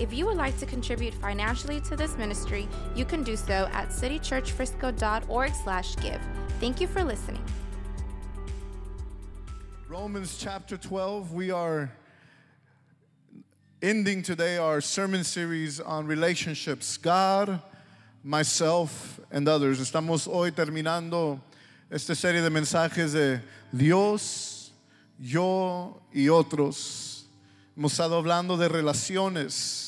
If you would like to contribute financially to this ministry, you can do so at citychurchfrisco.org/give. Thank you for listening. Romans chapter 12, we are ending today our sermon series on relationships, God, myself, and others. Estamos hoy terminando esta serie de mensajes de Dios, yo y otros. Hemos estado hablando de relaciones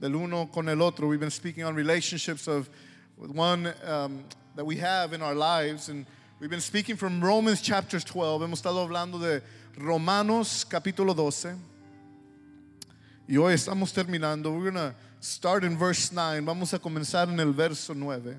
del uno con el otro. We've been speaking on relationships of one um, that we have in our lives, and we've been speaking from Romans chapter 12. Hemos estado hablando de Romanos capítulo 12. Y hoy estamos terminando. We're going to start in verse 9. Vamos a comenzar en el verso 9.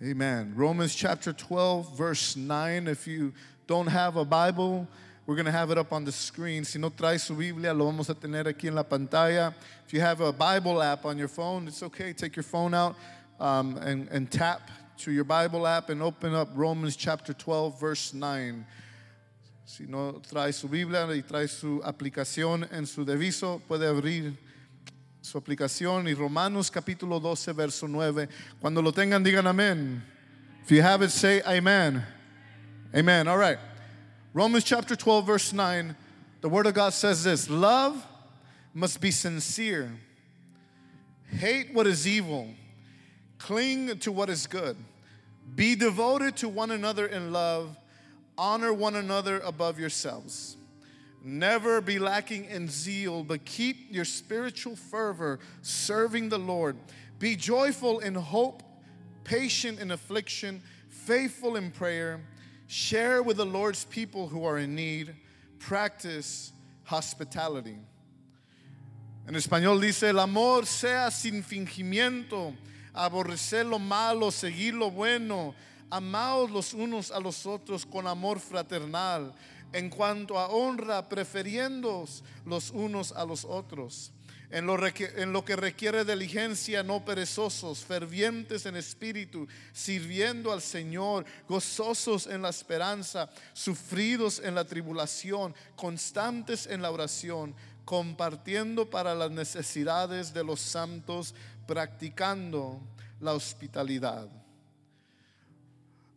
Amen. Romans chapter 12, verse 9. If you don't have a Bible, we're going to have it up on the screen. Si no trae su Biblia, lo vamos a tener aquí en la pantalla. If you have a Bible app on your phone, it's okay. Take your phone out um, and, and tap to your Bible app and open up Romans chapter 12, verse 9. Si no trae su Biblia y trae su aplicación en su deviso, puede abrir su aplicación y Romanos capítulo 12, verso 9. Cuando lo tengan, digan amén. If you have it, say amen. Amen. All right. Romans chapter 12, verse 9. The Word of God says this Love must be sincere, hate what is evil, cling to what is good, be devoted to one another in love, honor one another above yourselves. Never be lacking in zeal, but keep your spiritual fervor serving the Lord. Be joyful in hope, patient in affliction, faithful in prayer. Share with the Lord's people who are in need. Practice hospitality. En español dice, el amor sea sin fingimiento, aborrecer lo malo, seguir lo bueno, amaos los unos a los otros con amor fraternal en cuanto a honra, prefiriendo los unos a los otros. En lo, en lo, que requiere diligencia, no perezosos, fervientes en espíritu, sirviendo al Señor, gozosos en la esperanza, sufridos en la tribulación, constantes en la oración, compartiendo para las necesidades de los santos, practicando la hospitalidad.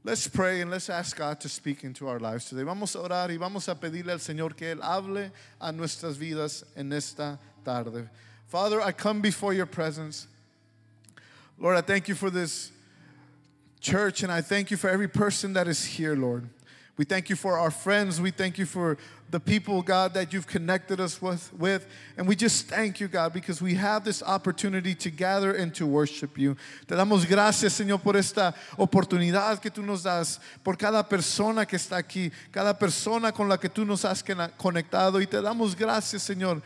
Let's pray and let's ask God to speak into our lives today. Vamos a orar y vamos a pedirle al Señor que Él hable a nuestras vidas en esta tarde. Father, I come before your presence. Lord, I thank you for this church and I thank you for every person that is here, Lord. We thank you for our friends. We thank you for the people, God, that you've connected us with, with. And we just thank you, God, because we have this opportunity to gather and to worship you. Te damos gracias, Señor, por esta oportunidad que tú nos das, por cada persona que está aquí, cada persona con la que tú nos has conectado. Y te damos gracias, Señor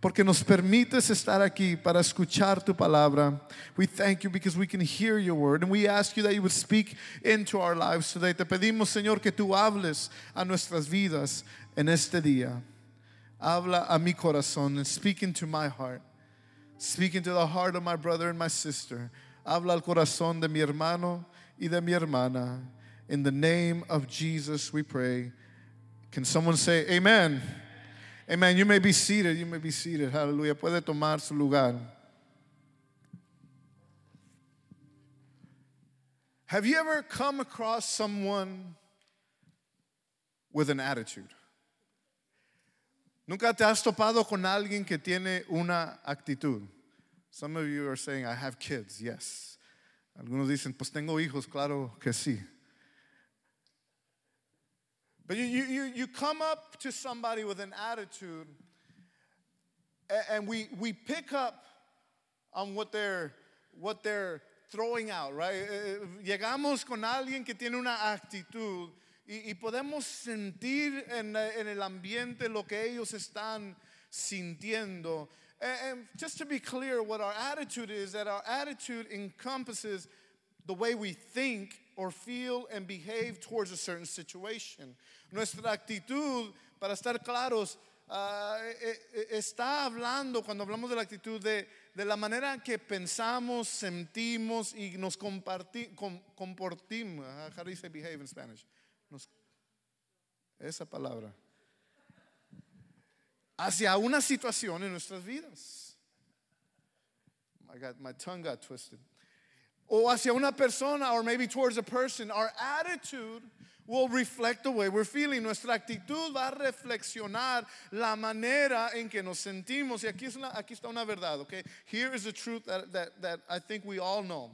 porque nos permites estar aquí para escuchar tu palabra. We thank you because we can hear your word and we ask you that you would speak into our lives today. Te pedimos, Señor, que tú hables a nuestras vidas en este día. Habla a mi corazón and speak into my heart. Speak into the heart of my brother and my sister. Habla al corazón de mi hermano y de mi hermana. In the name of Jesus we pray. Can someone say amen? Amen. You may be seated. You may be seated. Hallelujah. Puede tomar su lugar. Have you ever come across someone with an attitude? ¿Nunca te has topado con alguien que tiene una actitud? Some of you are saying, I have kids. Yes. Algunos dicen, pues tengo hijos. Claro que sí. But you, you, you come up to somebody with an attitude, and we, we pick up on what their, what their throwing out, right? Eh, eh, llegamos con alguien que tiene una actitud y, podemos sentir en, en, el ambiente lo que ellos están sintiendo. And, and just to be clear, what our attitude is, that our attitude encompasses the way we think or feel and behave towards a certain situation. Nuestra actitud, para estar claros, uh, está hablando, cuando hablamos de la actitud, de, la manera que pensamos, sentimos y nos comparti, com, comportimos. How do you say behave in Spanish? Esa palabra. Hacia una situación en nuestras vidas. My tongue got twisted. O hacia una persona, or maybe towards a person, our attitude will reflect the way we're feeling. Nuestra actitud va a reflexionar la manera en que nos sentimos. Y aquí, es una, aquí está una verdad, okay? Here is the truth that, that, that I think we all know.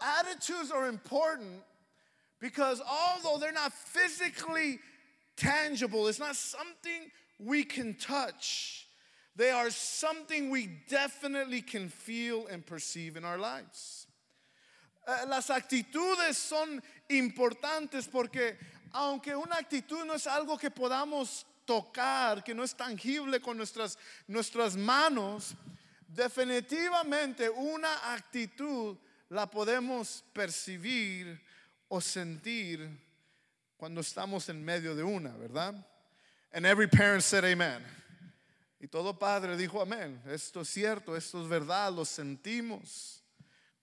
Attitudes are important because although they're not physically tangible, it's not something we can touch. They are something we definitely can feel and perceive in our lives. Eh, las actitudes son importantes porque aunque una actitud no es algo que podamos tocar, que no es tangible con nuestras, nuestras manos, definitivamente una actitud la podemos percibir o sentir cuando estamos en medio de una, ¿verdad? And every parent said amen. Y todo padre dijo amén. Esto es cierto, esto es verdad, lo sentimos.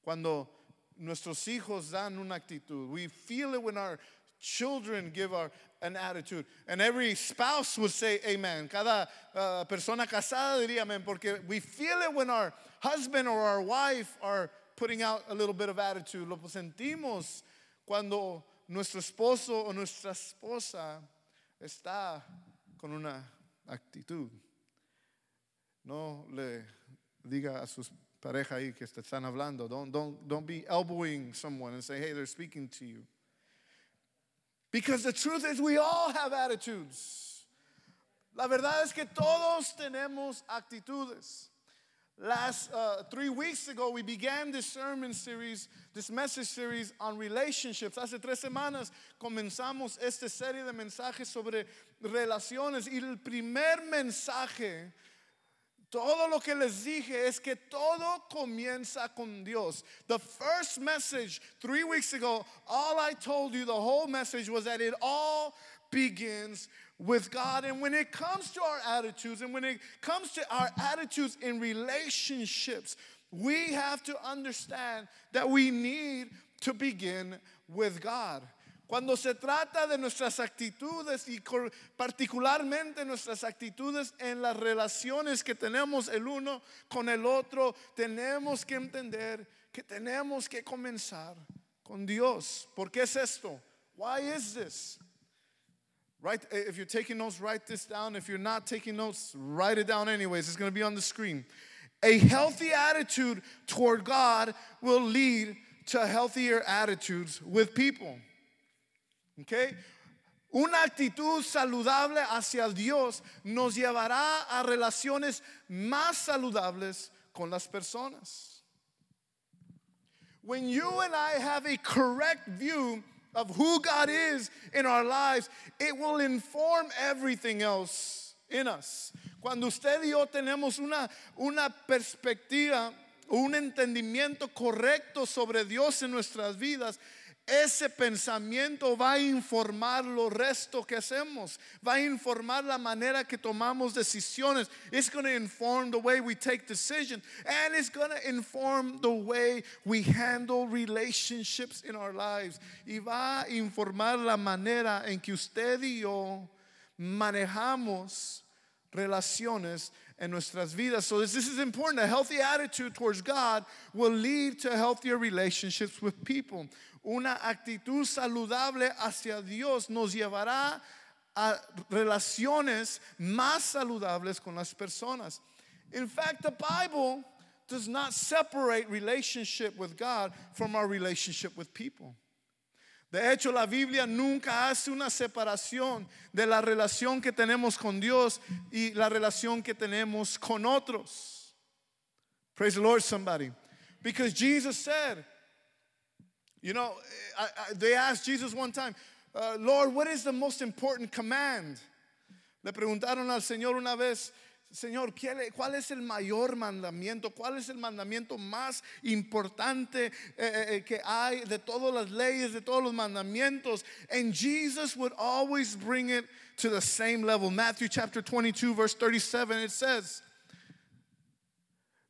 Cuando nuestros hijos dan una actitud. We feel it when our children give our, an attitude. And every spouse would say amen. Cada uh, persona casada diría amen porque we feel it when our husband or our wife are putting out a little bit of attitude. Lo sentimos cuando nuestro esposo o nuestra esposa está con una actitud. No le diga a sus pareja ahí que están hablando. Don't, don't, don't be elbowing someone and say, hey, they're speaking to you. Because the truth is, we all have attitudes. La verdad es que todos tenemos actitudes. Last uh, three weeks ago, we began this sermon series, this message series on relationships. Hace tres semanas comenzamos esta serie de mensajes sobre relaciones y el primer mensaje Todo lo que les dije es que todo comienza con Dios. The first message three weeks ago, all I told you, the whole message was that it all begins with God. And when it comes to our attitudes and when it comes to our attitudes in relationships, we have to understand that we need to begin with God. Cuando se trata de nuestras actitudes y particularmente nuestras actitudes en las relaciones que tenemos el uno con el otro, tenemos que entender que tenemos que comenzar con Dios. ¿Por qué es esto? Why is this? Right, eh, if you're taking notes, write this down. If you're not taking notes, write it down anyways. It's going to be on the screen. A healthy attitude toward God will lead to healthier attitudes with people. Okay? Una actitud saludable hacia Dios nos llevará a relaciones más saludables con las personas. When you and I have a correct view of who God is in our lives, it will inform everything else in us. Cuando usted y yo tenemos una, una perspectiva, un entendimiento correcto sobre Dios en nuestras vidas, ese pensamiento va a informar lo resto que hacemos, va a informar la manera que tomamos decisiones. It's going to inform the way we take decisions, and it's going to inform the way we handle relationships in our lives. Y va a informar la manera en que usted y yo manejamos relaciones en nuestras vidas. So this, this is important. A healthy attitude towards God will lead to healthier relationships with people una actitud saludable hacia Dios nos llevará a relaciones más saludables con las personas. In fact, the Bible does not separate relationship with God from our relationship with people. De hecho, la Biblia nunca hace una separación de la relación que tenemos con Dios y la relación que tenemos con otros. Praise the Lord, somebody. Because Jesus said, you know, I, I, they asked Jesus one time, uh, Lord, what is the most important command? Le preguntaron al Señor una vez, Señor, ¿cuál es el mayor mandamiento? ¿Cuál es el mandamiento más importante eh, eh, eh, que hay de todas las leyes, de todos los mandamientos? And Jesus would always bring it to the same level. Matthew chapter 22, verse 37, it says,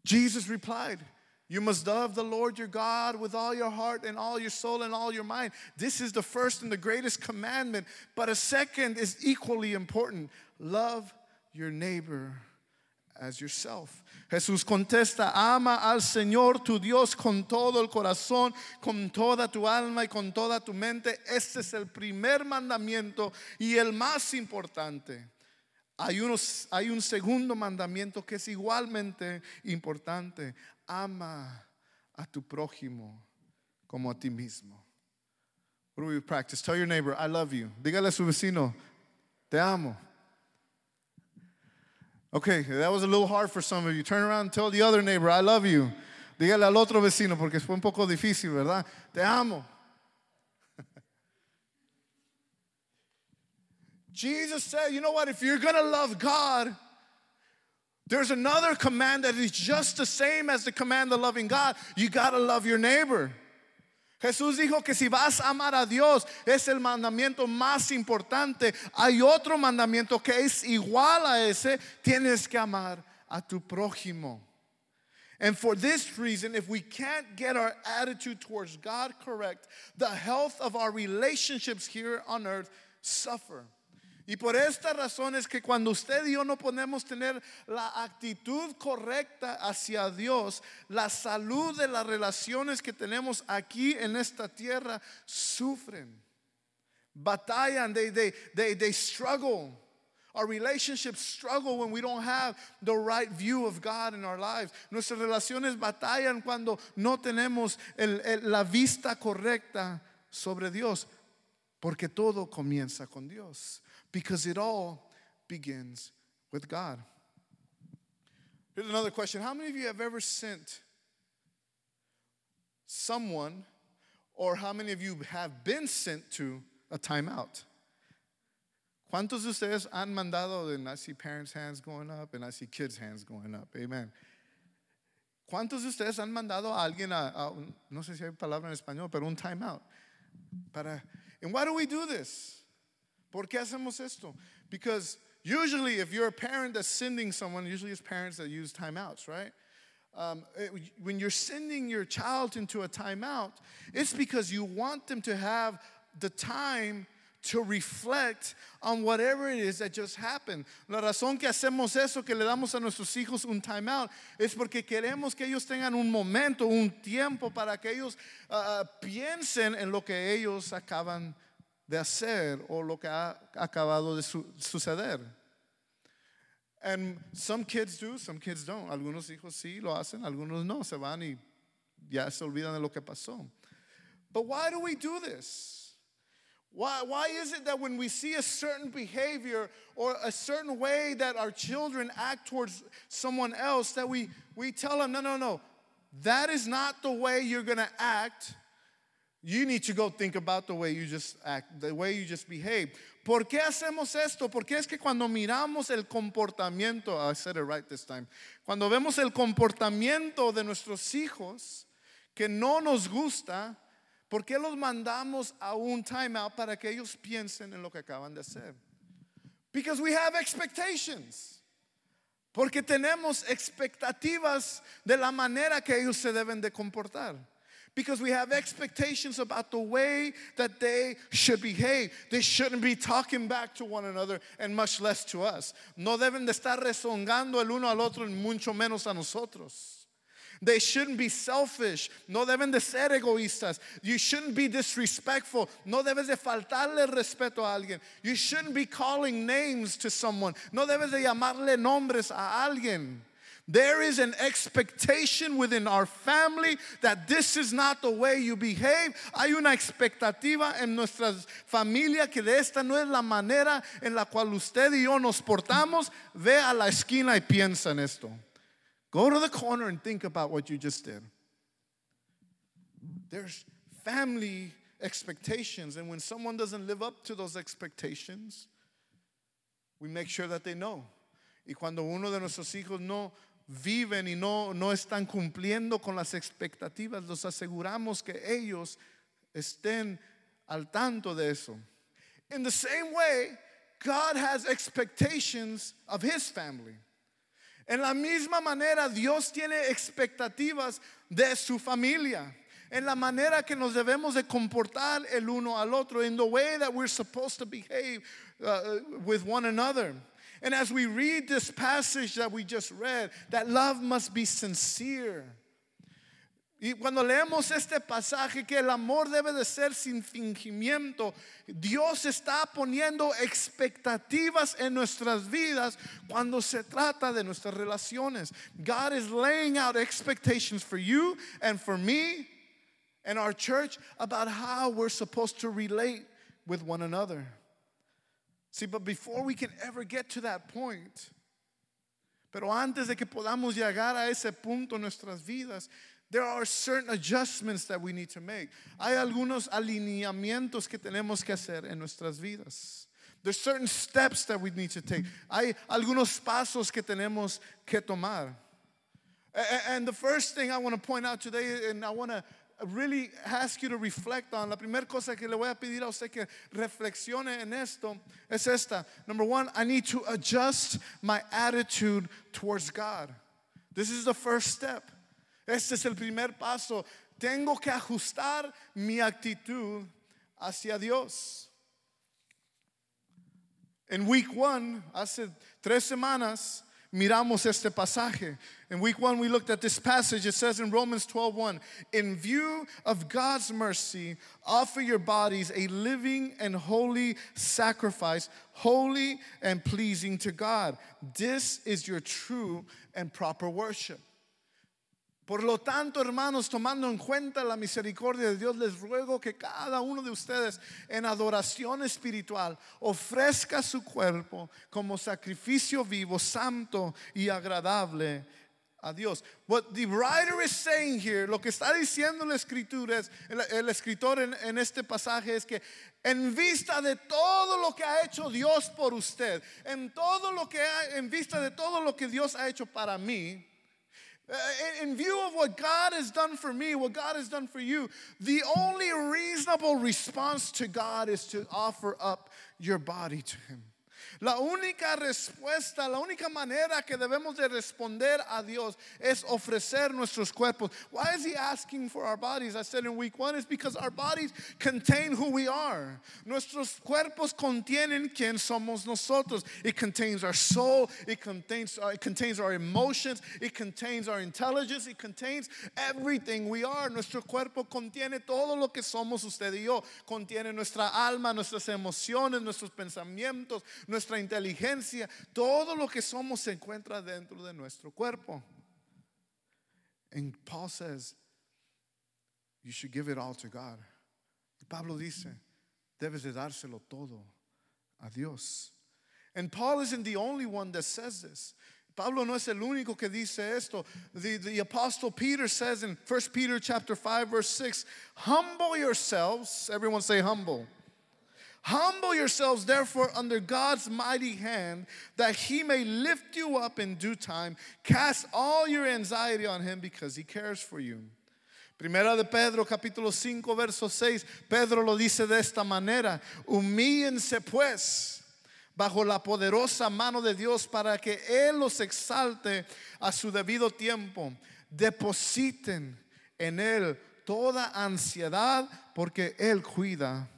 Jesus replied, you must love the Lord your God with all your heart and all your soul and all your mind. This is the first and the greatest commandment. But a second is equally important love your neighbor as yourself. Jesús contesta, ama al Señor tu Dios con todo el corazón, con toda tu alma y con toda tu mente. Este es el primer mandamiento y el más importante. Hay, unos, hay un segundo mandamiento que es igualmente importante. Ama a tu prójimo como a ti mismo. What do we practice? Tell your neighbor, I love you. Dígale a su vecino, te amo. Okay, that was a little hard for some of you. Turn around and tell the other neighbor, I love you. Dígale al otro vecino porque fue un poco difícil, ¿verdad? Te amo. Jesus said, you know what? If you're to love God, there's another command that is just the same as the command of loving God. You got to love your neighbor. Jesús dijo que si vas a amar a Dios es el mandamiento más importante. Hay otro mandamiento que es igual a ese. Tienes que amar a tu prójimo. And for this reason, if we can't get our attitude towards God correct, the health of our relationships here on earth suffer. Y por esta razón es que cuando usted y yo no podemos tener la actitud correcta hacia Dios, la salud de las relaciones que tenemos aquí en esta tierra sufren, batallan, they, they, they, they struggle. Our relationships struggle when we don't have the right view of God in our lives. Nuestras relaciones batallan cuando no tenemos el, la vista correcta sobre Dios, porque todo comienza con Dios because it all begins with God. Here's another question How many of you have ever sent someone, or how many of you have been sent to a timeout? ¿Cuántos de ustedes han mandado? And I see parents' hands going up, and I see kids' hands going up. Amen. ¿Cuántos de ustedes han mandado a alguien a, a no sé si hay palabra en español, pero un timeout? Para, and why do we do this? ¿Por qué hacemos esto? Because usually, if you're a parent that's sending someone, usually it's parents that use timeouts, right? Um, it, when you're sending your child into a timeout, it's because you want them to have the time to reflect on whatever it is that just happened. La razón que hacemos eso, que le damos a nuestros hijos un timeout, es porque queremos que ellos tengan un momento, un tiempo para que ellos uh, piensen en lo que ellos acaban de hacer o lo que ha acabado de su suceder. And some kids do, some kids don't. Algunos hijos sí lo hacen, algunos no, se van y ya se olvidan de lo que pasó. But why do we do this? Why, why is it that when we see a certain behavior or a certain way that our children act towards someone else, that we, we tell them, no, no, no, that is not the way you're gonna act you need to go think about the way you just act, the way you just behave. ¿Por qué hacemos esto? Porque es que cuando miramos el comportamiento, I said it right this time, cuando vemos el comportamiento de nuestros hijos que no nos gusta, ¿por qué los mandamos a un timeout para que ellos piensen en lo que acaban de hacer? Because we have expectations. Porque tenemos expectativas de la manera que ellos se deben de comportar because we have expectations about the way that they should behave. They shouldn't be talking back to one another and much less to us. No deben de estar rezongando el uno al otro y mucho menos a nosotros. They shouldn't be selfish. No deben de ser egoístas. You shouldn't be disrespectful. No debes de faltarle respeto a alguien. You shouldn't be calling names to someone. No debes de llamarle nombres a alguien. There is an expectation within our family that this is not the way you behave. Hay una expectativa en nuestra familia que de esta no es la manera en la cual usted y yo nos portamos. Ve a la esquina y piensa en esto. Go to the corner and think about what you just did. There's family expectations. And when someone doesn't live up to those expectations, we make sure that they know. Y cuando uno de nuestros hijos no viven y no, no están cumpliendo con las expectativas, los aseguramos que ellos estén al tanto de eso. In the same way, God has expectations of His family. En la misma manera, Dios tiene expectativas de su familia. En la manera que nos debemos de comportar el uno al otro, in the way that we're supposed to behave uh, with one another. And as we read this passage that we just read, that love must be sincere. Y cuando leemos este pasaje que el amor debe de ser sin fingimiento, Dios está poniendo expectativas en nuestras vidas cuando se trata de nuestras relaciones. God is laying out expectations for you and for me and our church about how we're supposed to relate with one another. See, but before we can ever get to that point, pero antes de que podamos llegar a ese punto en nuestras vidas, there are certain adjustments that we need to make. Hay algunos alineamientos que tenemos que hacer en nuestras vidas. There's certain steps that we need to take. Hay algunos pasos que tenemos que tomar. And the first thing I want to point out today, and I want to really ask you to reflect on, la primera cosa que le voy a pedir a usted que reflexione en esto es esta. Number one, I need to adjust my attitude towards God. This is the first step. Este es el primer paso. Tengo que ajustar mi actitud hacia Dios. En week one, hace tres semanas, miramos este pasaje. In week one, we looked at this passage. It says in Romans 12:1, in view of God's mercy, offer your bodies a living and holy sacrifice, holy and pleasing to God. This is your true and proper worship. Por lo tanto, hermanos, tomando en cuenta la misericordia de Dios, les ruego que cada uno de ustedes en adoración espiritual ofrezca su cuerpo como sacrificio vivo, santo y agradable a Dios. What the writer is saying here, lo que está diciendo la escritura es, el, el escritor en, en este pasaje es que en vista de todo lo que ha hecho Dios por usted, en todo lo que ha, en vista de todo lo que Dios ha hecho para mí, Uh, in view of what God has done for me, what God has done for you, the only reasonable response to God is to offer up your body to Him. La única respuesta, la única manera que debemos de responder a Dios es ofrecer nuestros cuerpos. Why is he asking for our bodies? I said in week one, it's because our bodies contain who we are. Nuestros cuerpos contienen quién somos nosotros. It contains our soul, it contains, uh, it contains our emotions, it contains our intelligence, it contains everything we are. Nuestro cuerpo contiene todo lo que somos usted y yo. Contiene nuestra alma, nuestras emociones, nuestros pensamientos, nuestra inteligencia, todo lo que somos se encuentra dentro de nuestro cuerpo. And Paul says, you should give it all to God. Y Pablo dice, debes de dárselo todo a Dios. And Paul isn't the only one that says this. Pablo no es el único que dice esto. The, the apostle Peter says in 1 Peter chapter 5 verse 6, humble yourselves. Everyone say humble. Humble yourselves, therefore, under God's mighty hand, that he may lift you up in due time. Cast all your anxiety on him because he cares for you. Primera de Pedro, capítulo 5, verso 6. Pedro lo dice de esta manera: Humíllense, pues, bajo la poderosa mano de Dios, para que Él los exalte a su debido tiempo. Depositen en Él toda ansiedad, porque Él cuida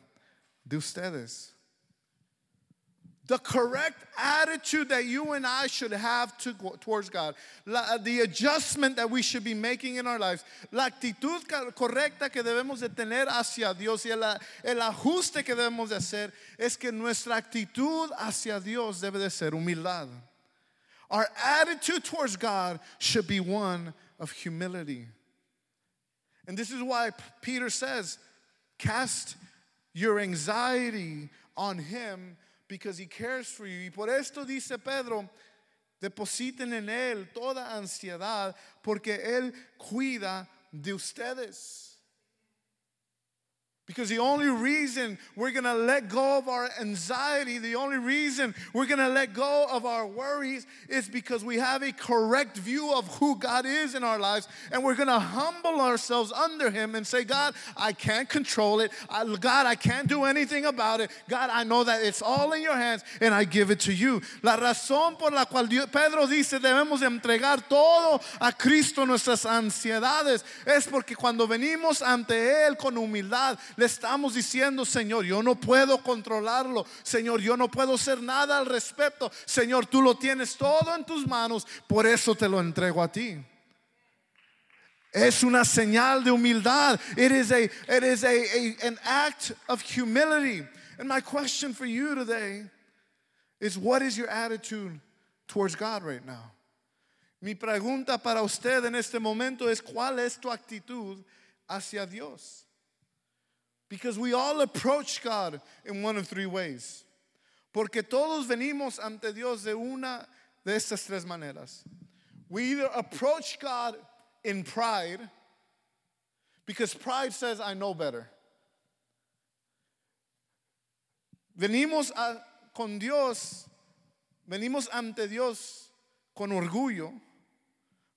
de ustedes. The correct attitude that you and I should have to, towards God, la, the adjustment that we should be making in our lives, la actitud correcta que debemos de tener hacia Dios y el, el ajuste que debemos de hacer es que nuestra actitud hacia Dios debe de ser humildad. Our attitude towards God should be one of humility. And this is why Peter says, cast your anxiety on him because he cares for you. Y por esto dice Pedro, depositen en él toda ansiedad porque él cuida de ustedes. Because the only reason we're gonna let go of our anxiety, the only reason we're gonna let go of our worries is because we have a correct view of who God is in our lives and we're gonna humble ourselves under Him and say, God, I can't control it. I, God, I can't do anything about it. God, I know that it's all in your hands and I give it to you. La razón por la cual Dios, Pedro dice debemos entregar todo a Cristo nuestras ansiedades es porque cuando venimos ante Él con humildad, le estamos diciendo, Señor, yo no puedo controlarlo. Señor, yo no puedo hacer nada al respecto. Señor, tú lo tienes todo en tus manos, por eso te lo entrego a ti. Es una señal de humildad. It is a it is a, an act of humility. And my question for you today is what is your attitude towards God right now? Mi pregunta para usted en este momento es cuál es tu actitud hacia Dios? Because we all approach God in one of three ways. Porque todos venimos ante Dios de una de estas tres maneras. We either approach God in pride, because pride says, I know better. Venimos a, con Dios, venimos ante Dios con orgullo,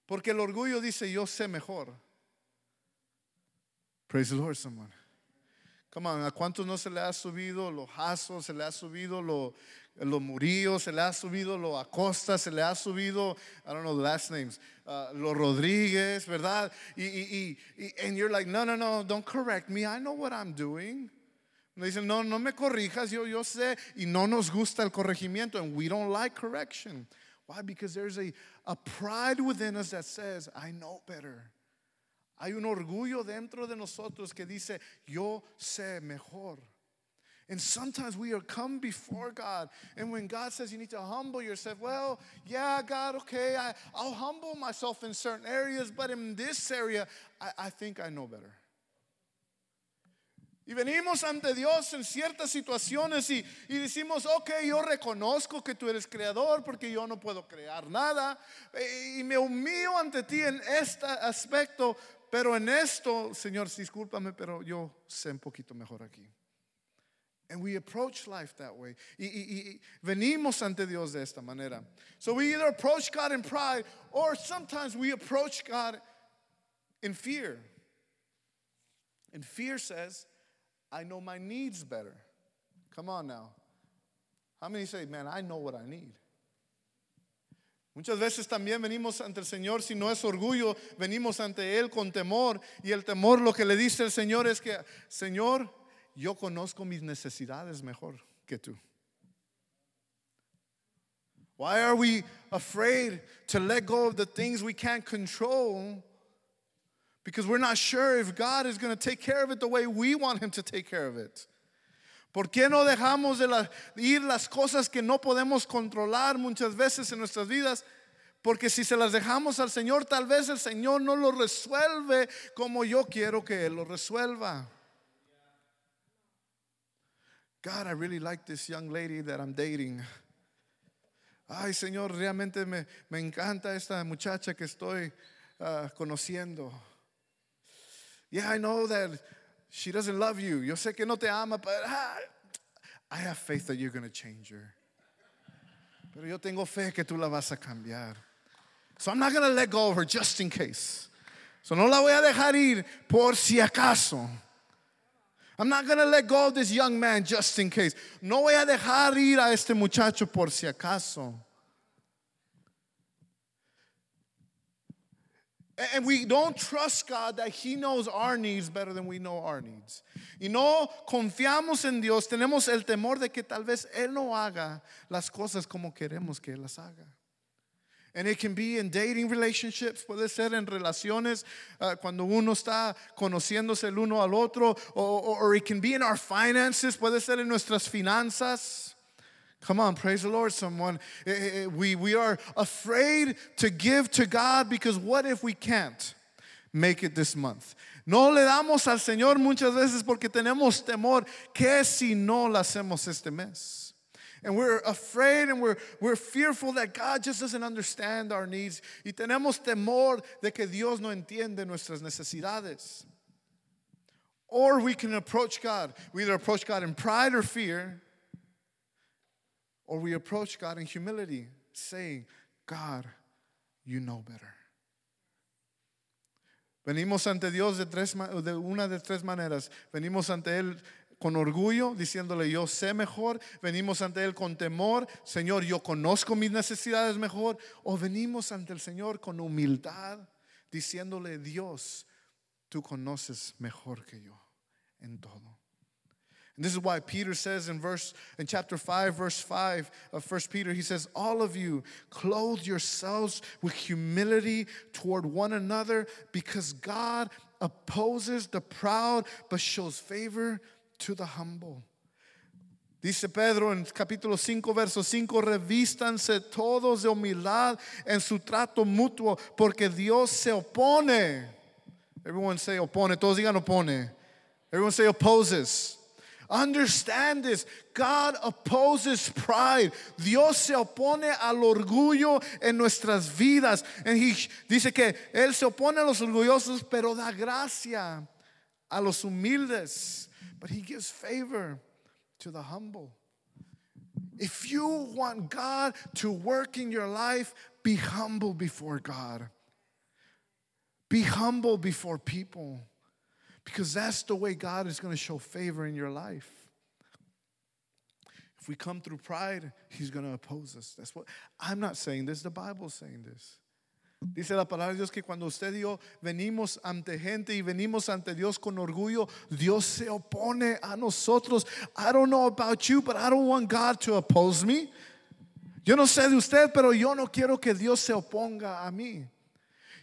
porque el orgullo dice, yo sé mejor. Praise the Lord, someone. Come on, ¿a cuántos no se le ha subido los jazos, se le ha subido lo, los murillos, se le ha subido lo Acosta, se le ha subido, I don't know the last names, uh, los Rodríguez, ¿verdad? Y, y, and you're like, no, no, no, don't correct me, I know what I'm doing. Me dicen, no, no me corrijas, yo, yo sé, y no nos gusta el corregimiento, and we don't like correction. Why? Because there's a, a pride within us that says, I know better. Hay un orgullo dentro de nosotros que dice, yo sé mejor. And sometimes we are come before God. And when God says you need to humble yourself, well, yeah, God, okay, I, I'll humble myself in certain areas, but in this area, I, I think I know better. Y venimos ante Dios en ciertas situaciones y, y, decimos, ok, yo reconozco que tú eres creador porque yo no puedo crear nada. Eh, y me humillo ante ti en este aspecto, pero en esto, Señor, discúlpame, pero yo sé un poquito mejor aquí. And we approach life that way. Y, y, y, venimos ante Dios de esta manera. So we either approach God in pride or sometimes we approach God in fear. And fear says, I know my needs better. Come on now. How many say, man, I know what I need? Muchas veces también venimos ante el Señor, si no es orgullo, venimos ante Él con temor. Y el temor lo que le dice el Señor es que, Señor, yo conozco mis necesidades mejor que tú. Why are we afraid to let go of the things we can't control? Because we're not sure if God is going to take care of it the way we want Him to take care of it. ¿Por qué no dejamos de ir las cosas que no podemos controlar muchas veces en nuestras vidas? Porque si se las dejamos al Señor, tal vez el Señor no lo resuelve como yo quiero que Él lo resuelva. God, I really like this young lady that I'm dating. Ay, Señor, realmente me, me encanta esta muchacha que estoy uh, conociendo. Yeah, I know that she doesn't love you. Yo sé que no te ama, but ah, I have faith that you're going to change her. Pero yo tengo fe que tú la vas a cambiar. So I'm not going to let go of her just in case. So no la voy a dejar ir por si acaso. I'm not going to let go of this young man just in case. No voy a dejar ir a este muchacho por si acaso. And we don't trust God that He knows our needs better than we know our needs. Y no confiamos en Dios, tenemos el temor de que tal vez Él no haga las cosas como queremos que Él las haga. And it can be in dating relationships, puede ser en relaciones uh, cuando uno está conociéndose el uno al otro, or, or, or it can be in our finances, puede ser en nuestras finanzas. Come on, praise the Lord, someone. Eh, eh, eh, we, we are afraid to give to God because what if we can't make it this month? No le damos al Señor muchas veces porque tenemos temor. ¿Qué si no lo hacemos este mes? And we're afraid and we're, we're fearful that God just doesn't understand our needs. Y tenemos temor de que Dios no entiende nuestras necesidades. Or we can approach God. We either approach God in pride or fear, or we approach God in humility, saying, God, you know better. Venimos ante Dios de, tres, de una de tres maneras. Venimos ante Él con orgullo, diciéndole yo sé mejor. Venimos ante Él con temor, Señor, yo conozco mis necesidades mejor. O venimos ante el Señor con humildad, diciéndole Dios, tú conoces mejor que yo en todo. And this is why Peter says in verse in chapter 5 verse 5 of First Peter he says all of you clothe yourselves with humility toward one another because God opposes the proud but shows favor to the humble. Dice Pedro en capítulo 5, verso 5, revístanse todos de humildad en su trato mutuo, porque Dios se opone. Everyone say opone, todos digan opone. Everyone say opposes. Understand this. God opposes pride. Dios se opone al orgullo en nuestras vidas. And he dice que Él se opone a los orgullosos, pero da gracia a los humildes. But He gives favor to the humble. If you want God to work in your life, be humble before God. Be humble before people. Because that's the way God is going to show favor in your life. If we come through pride, He's going to oppose us. That's what I'm not saying this, the Bible's saying this. Dice la palabra de Dios que cuando usted y yo venimos ante gente y venimos ante Dios con orgullo, Dios se opone a nosotros. I don't know about you, but I don't want God to oppose me. Yo no sé de usted, pero yo no quiero que Dios se oponga a mí.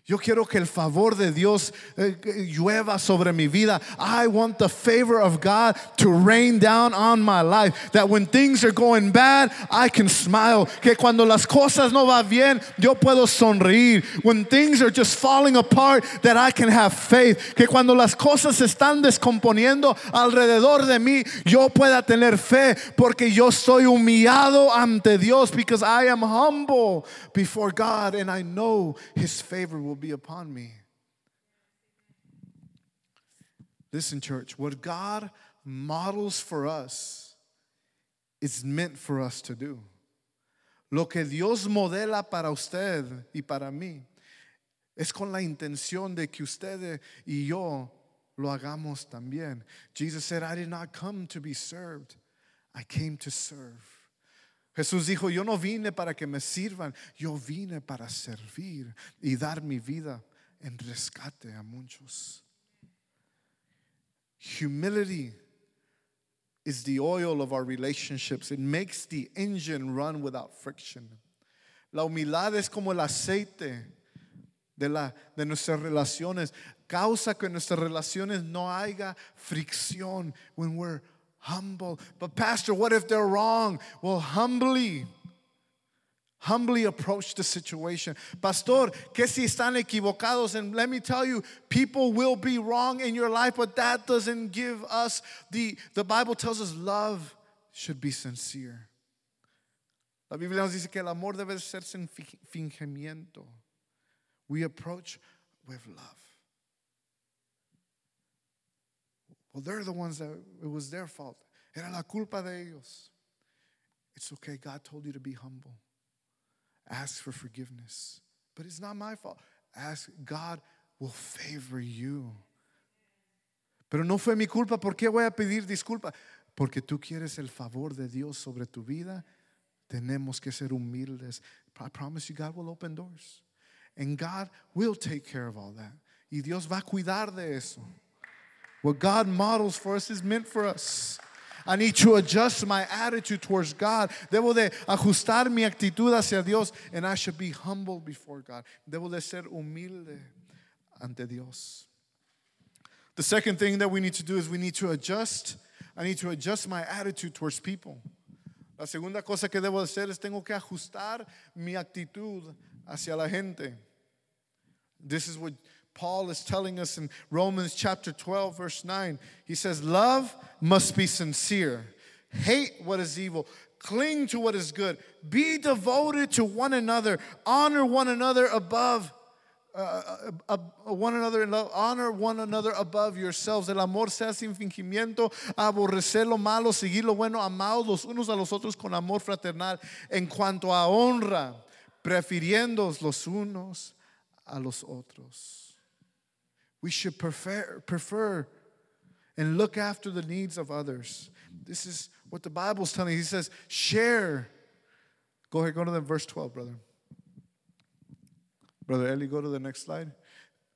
Yo quiero que el favor de Dios eh, llueva sobre mi vida. I want the favor of God to rain down on my life. That when things are going bad, I can smile. Que cuando las cosas no va bien, yo puedo sonreír. When things are just falling apart, that I can have faith. Que cuando las cosas se están descomponiendo alrededor de mí, yo pueda tener fe porque yo estoy humillado ante Dios because I am humble before God and I know his favor will be upon me. Listen, church, what God models for us is meant for us to do. Lo que Dios modela para usted y para mí es con la intención de que usted y yo lo hagamos también. Jesus said, I did not come to be served, I came to serve. Jesús dijo, yo no vine para que me sirvan, yo vine para servir y dar mi vida en rescate a muchos. Humility is the oil of our relationships. It makes the engine run without friction. La humildad es como el aceite de, la, de nuestras relaciones. Causa que nuestras relaciones no haya fricción when we're humble. But, Pastor, what if they're wrong? Well, humbly, humbly approach the situation. Pastor, que si están equivocados? And let me tell you, people will be wrong in your life, but that doesn't give us the, the Bible tells us love should be sincere. La Biblia nos dice que el amor debe ser sin fingimiento. We approach with love. Well, they're the ones that it was their fault. Era la culpa de ellos. It's okay. God told you to be humble. Ask for forgiveness. But it's not my fault. Ask, God will favor you. Pero no fue mi culpa. ¿Por qué voy a pedir disculpa? Porque tú quieres el favor de Dios sobre tu vida. Tenemos que ser humildes. I promise you, God will open doors. And God will take care of all that. Y Dios va a cuidar de eso. What God models for us is meant for us. I need to adjust my attitude towards God. Debo de ajustar mi actitud hacia Dios and I should be humble before God. Debo de ser humilde ante Dios. The second thing that we need to do is we need to adjust. I need to adjust my attitude towards people. La segunda cosa que debo de hacer es tengo que ajustar mi actitud hacia la gente. This is what Paul is telling us in Romans chapter 12, verse 9. He says, Love must be sincere, hate what is evil, cling to what is good, be devoted to one another, honor one another above uh, uh, uh, one another in love, honor one another above yourselves. El amor sea sin fingimiento, aborrecer lo malo, seguir lo bueno, amados los unos a los otros con amor fraternal. En cuanto a honra, prefiriendo los unos a los otros. We should prefer, prefer and look after the needs of others. This is what the Bible's telling. He says, share. Go ahead, go to the verse 12, brother. Brother Eli, go to the next slide.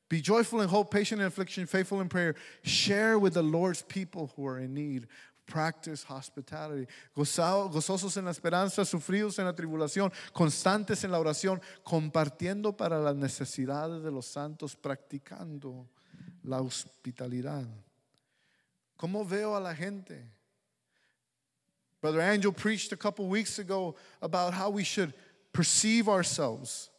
Be joyful in hope, patient in affliction, faithful in prayer. Share with the Lord's people who are in need. Practice hospitality. Gozosos en la esperanza, sufridos en la tribulación, constantes en la oración, compartiendo para las necesidades de los santos, practicando la hospitalidad. ¿Cómo veo a la gente? Brother Angel preached a couple weeks ago about how we should perceive ourselves.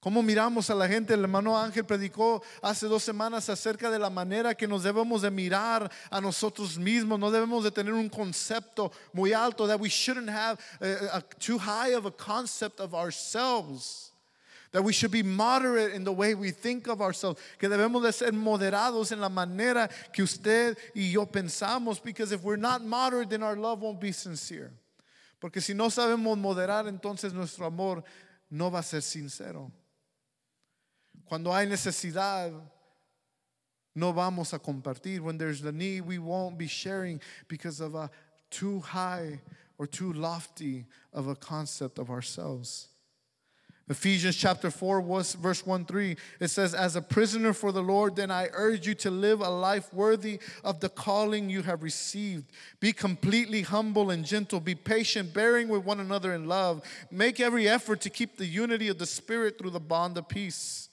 ¿Cómo miramos a la gente? El hermano Ángel predicó hace dos semanas acerca de la manera que nos debemos de mirar a nosotros mismos. No debemos de tener un concepto muy alto. That we shouldn't have a, a- too high of a concept of ourselves. That we should be moderate in the way we think of ourselves. Que debemos de ser moderados en la manera que usted y yo pensamos. Because if we're not moderate, then our love won't be sincere. Porque si no sabemos moderar, entonces nuestro amor no va a ser sincero. Cuando hay necesidad, no vamos a compartir. When there's the need, we won't be sharing because of a too high or too lofty of a concept of ourselves. Ephesians chapter 4, was- verse 1 3, it says, As a prisoner for the Lord, then I urge you to live a life worthy of the calling you have received. Be completely humble and gentle. Be patient, bearing with one another in love. Make every effort to keep the unity of the Spirit through the bond of peace.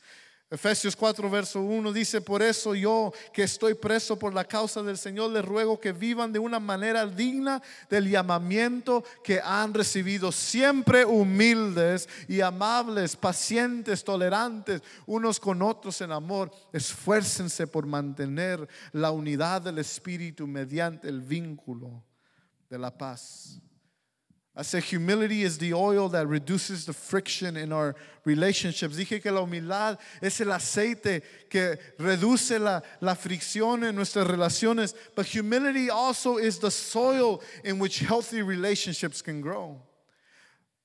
Efesios 4, verso 1 dice, por eso yo que estoy preso por la causa del Señor, les ruego que vivan de una manera digna del llamamiento que han recibido, siempre humildes y amables, pacientes, tolerantes, unos con otros en amor. Esfuércense por mantener la unidad del Espíritu mediante el vínculo de la paz. I say humility is the oil that reduces the friction in our relationships. Dije que la humildad es el aceite que reduce la, la fricción en nuestras relaciones. But humility also is the soil in which healthy relationships can grow.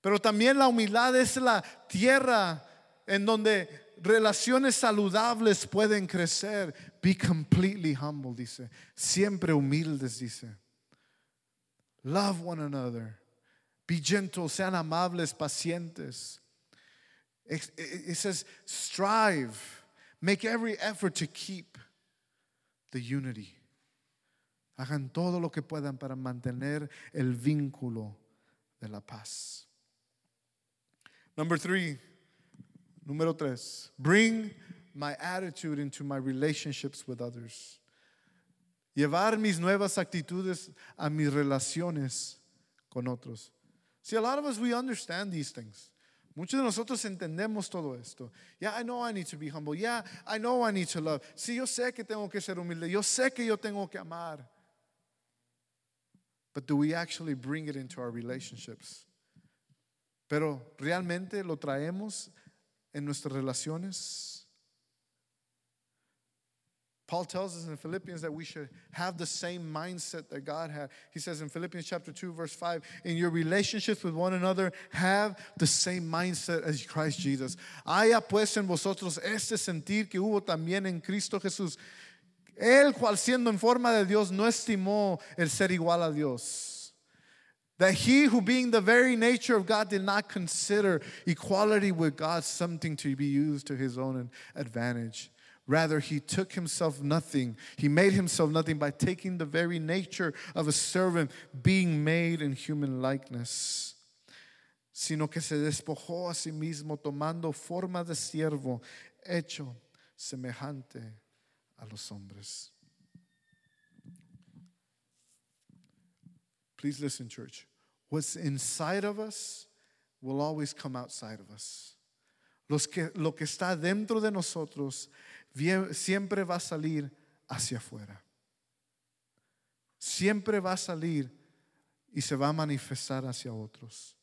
Pero también la humildad es la tierra en donde relaciones saludables pueden crecer. Be completely humble, dice. Siempre humildes, dice. Love one another. Be gentle, sean amables, pacientes. It, it- it says, strive, make every effort to keep the unity. Hagan todo lo que puedan para mantener el vínculo de la paz. Number three, número tres, bring my attitude into my relationships with others. Llevar mis nuevas actitudes a mis relaciones con otros. See, a lot of us, we understand these things. Muchos de nosotros entendemos todo esto. Yeah, I know I need to be humble. Yeah, I know I need to love. Sí, yo sé que tengo que ser humilde. Yo sé que yo tengo que amar. But do we actually bring it into our relationships? Pero realmente lo traemos en nuestras relaciones. Paul tells us in Philippians that we should have the same mindset that God had. He says in Philippians chapter 2 verse 5, in your relationships with one another have the same mindset as Christ Jesus. Haya pues en vosotros este sentir que hubo también en Cristo Jesús. Él cual siendo en forma de Dios no estimó el ser igual a Dios. That he who being the very nature of God did not consider equality with God something to be used to his own advantage. Rather, he took himself nothing. He made himself nothing by taking the very nature of a servant, being made in human likeness. Sino que se despojó a sí mismo, tomando forma de siervo, hecho semejante a los hombres. Please listen, church. What's inside of us will always come outside of us. Los que, lo que está dentro de nosotros siempre va a salir hacia afuera. Siempre va a salir y se va a manifestar hacia otros.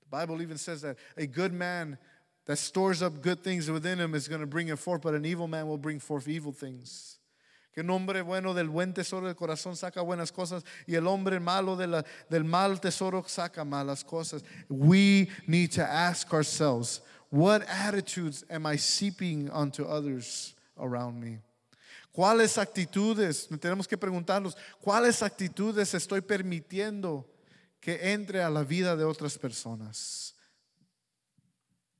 The Bible even says that a good man that stores up good things within him is going to bring it forth, but an evil man will bring forth evil things. Que un hombre bueno del buen tesoro del corazón saca buenas cosas y el hombre malo de la, del mal tesoro saca malas cosas. We need to ask ourselves, what attitudes am I seeping onto others around me? ¿Cuáles actitudes, tenemos que preguntarnos, cuáles actitudes estoy permitiendo que entre a la vida de otras personas?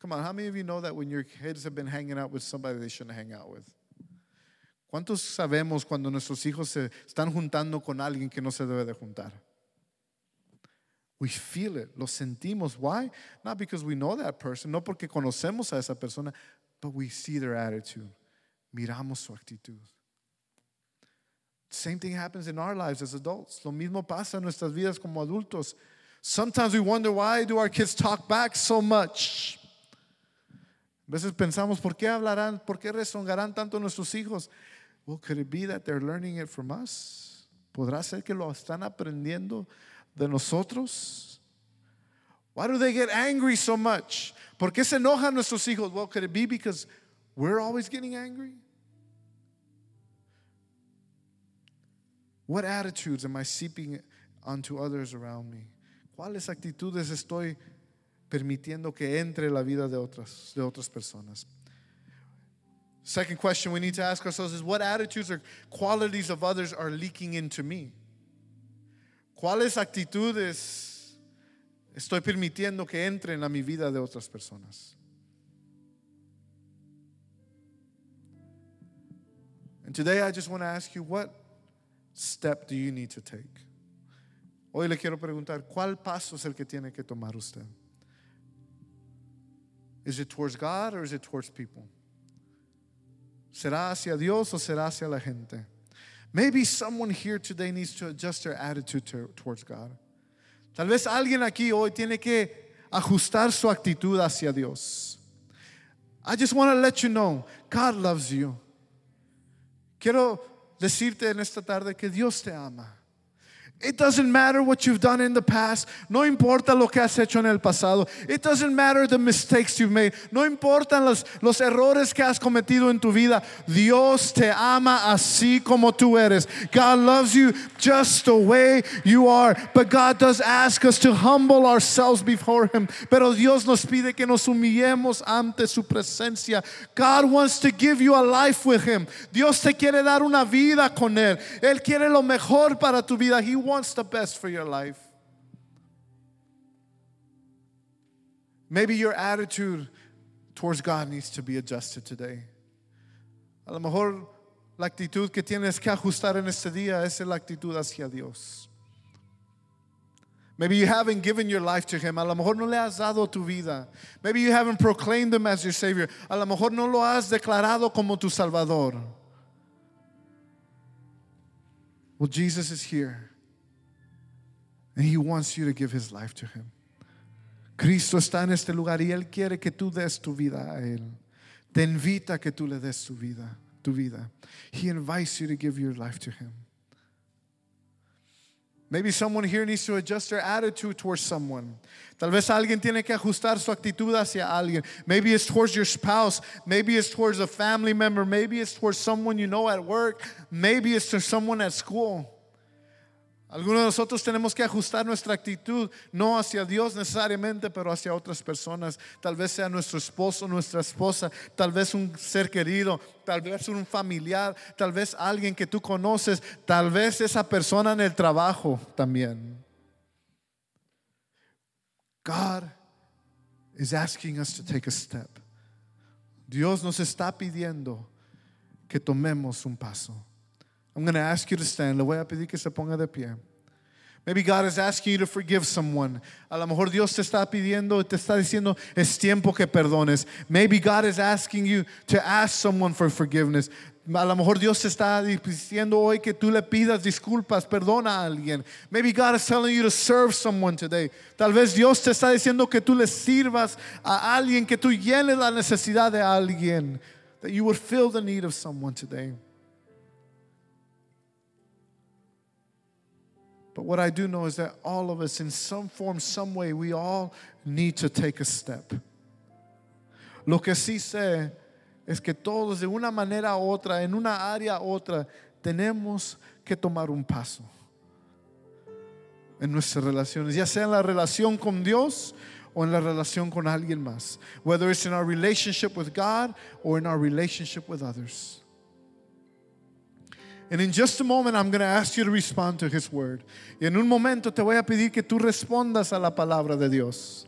Come on, how many of you know that when your kids have been hanging out with somebody they shouldn't hang out with? ¿Cuántos sabemos cuando nuestros hijos se están juntando con alguien que no se debe de juntar? We feel it, lo sentimos. Why? Not because we know that person, no porque conocemos a esa persona, but we see their attitude. Miramos su actitud. Same thing happens in our lives as adults. Lo mismo pasa en nuestras vidas como adultos. Sometimes we wonder why do our kids talk back so much? A veces pensamos, ¿por qué hablarán, por qué rezongarán tanto nuestros hijos? Well, could it be that they're learning it from us? ¿Podrá ser que lo están aprendiendo de nosotros? Why do they get angry so much? ¿Por qué se enojan nuestros hijos? Well, could it be because we're always getting angry? What attitudes am I seeping onto others around me? ¿Cuáles actitudes estoy permitiendo que entre la vida de otras, de otras personas? Second question we need to ask ourselves is what attitudes or qualities of others are leaking into me? ¿Cuáles actitudes estoy permitiendo que entren a mi vida de otras personas? And today I just want to ask you what step do you need to take? Hoy le quiero preguntar, ¿cuál paso es el que tiene que tomar usted? Is it towards God or is it towards people? ¿Será hacia Dios o será hacia la gente? Maybe someone here today needs to adjust their attitude to- towards God. Tal vez alguien aquí hoy tiene que ajustar su actitud hacia Dios. I just want to let you know, God loves you. Quiero decirte en esta tarde que Dios te ama. It doesn't matter what you've done in the past. No importa lo que has hecho en el pasado. It doesn't matter the mistakes you've made. No importan los, los errores que has cometido en tu vida. Dios te ama así como tú eres. God loves you just the way you are. But God does ask us to humble ourselves before Him. Pero Dios nos pide que nos humillemos ante su presencia. God wants to give you a life with Him. Dios te quiere dar una vida con Él. Él quiere lo mejor para tu vida. Wants the best for your life. Maybe your attitude towards God needs to be adjusted today. A lo mejor la actitud que tienes que ajustar en este día es la actitud hacia Dios. Maybe you haven't given your life to Him. A lo mejor no le has dado tu vida. Maybe you haven't proclaimed Him as your Savior. A lo mejor no lo has declarado como tu Salvador. Well, Jesus is here. And He wants you to give His life to Him. Cristo está en este lugar y Él quiere que tú des tu vida a Él. Te invita a que tú le des tu vida, tu vida. He invites you to give your life to Him. Maybe someone here needs to adjust their attitude towards someone. Tal vez alguien tiene que ajustar su actitud hacia alguien. Maybe it's towards your spouse. Maybe it's towards a family member. Maybe it's towards someone you know at work. Maybe it's to someone at school. Algunos de nosotros tenemos que ajustar nuestra actitud, no hacia Dios necesariamente, pero hacia otras personas. Tal vez sea nuestro esposo, nuestra esposa, tal vez un ser querido, tal vez un familiar, tal vez alguien que tú conoces, tal vez esa persona en el trabajo también. God is asking us to take a step. Dios nos está pidiendo que tomemos un paso. I'm going to ask you to stand. Le voy a pedir que se ponga de pie. Maybe God is asking you to forgive someone. A lo mejor Dios te está pidiendo, te está diciendo, es tiempo que perdones. Maybe God is asking you to ask someone for forgiveness. A lo mejor Dios te está diciendo hoy que tú le pidas disculpas, perdona a alguien. Maybe God is telling you to serve someone today. Tal vez Dios te está diciendo que tú le sirvas a alguien, que tú llenes la necesidad de alguien. That you would fill the need of someone today. But what I do know is that all of us, in some form, some way, we all need to take a step. Lo que sí sé es que todos de una manera u otra, en una área u otra, tenemos que tomar un paso en nuestras relaciones, ya sea en la relación con Dios o en la relación con alguien más, whether it's in our relationship with God or in our relationship with others. And in just a moment, I'm going to ask you to respond to His word. Y en un momento te voy a pedir que tú respondas a la palabra de Dios.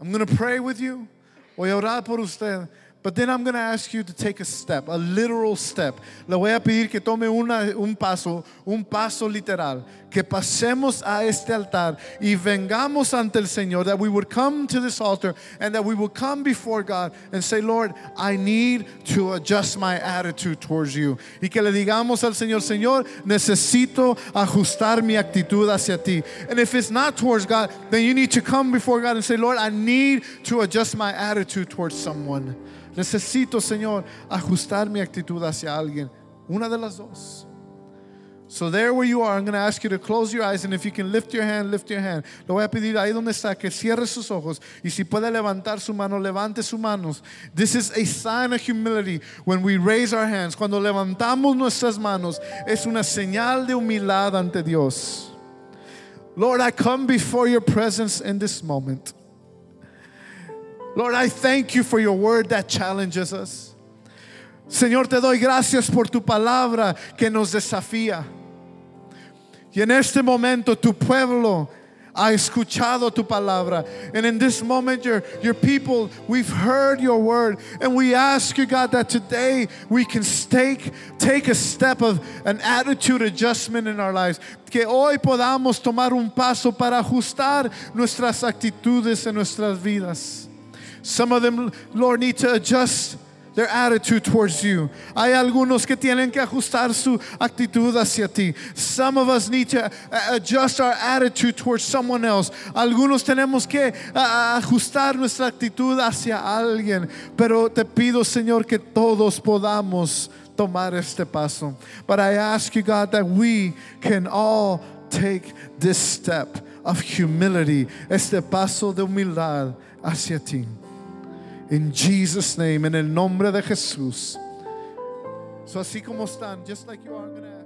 I'm going to pray with you. Voy a orar por usted. But then I'm going to ask you to take a step, a literal step. Le voy a pedir que tome una, un paso, un paso literal. Que pasemos a este altar y vengamos ante el Señor. That we would come to this altar and that we would come before God and say, Lord, I need to adjust my attitude towards you. Y que le digamos al Señor, Señor, necesito ajustar mi actitud hacia ti. And if it's not towards God, then you need to come before God and say, Lord, I need to adjust my attitude towards someone. Necesito, Señor, ajustar mi actitud hacia alguien. Una de las dos. So there where you are, I'm going to ask you to close your eyes and if you can lift your hand, lift your hand. Le voy a pedir ahí donde está que cierre sus ojos y si puede levantar su mano, levante sus manos. This is a sign of humility when we raise our hands. Cuando levantamos nuestras manos es una señal de humildad ante Dios. Lord, I come before your presence in this moment. Lord, I thank you for your word that challenges us. Señor, te doy gracias por tu palabra que nos desafía. Y en este momento tu pueblo ha escuchado tu palabra. And in this moment, your, your people, we've heard your word. And we ask you, God, that today we can take, take a step of an attitude adjustment in our lives. Que hoy podamos tomar un paso para ajustar nuestras actitudes en nuestras vidas. Some of them, Lord, need to adjust their attitude towards you. Hay algunos que tienen que ajustar su actitud hacia ti. Some of us need to uh, adjust our attitude towards someone else. Algunos tenemos que uh, ajustar nuestra actitud hacia alguien. Pero te pido, Señor, que todos podamos tomar este paso. But I ask you, God, that we can all take this step of humility, este paso de humildad hacia ti. In Jesus' name, en el nombre de Jesús. So así como están, just like you are, I'm ask.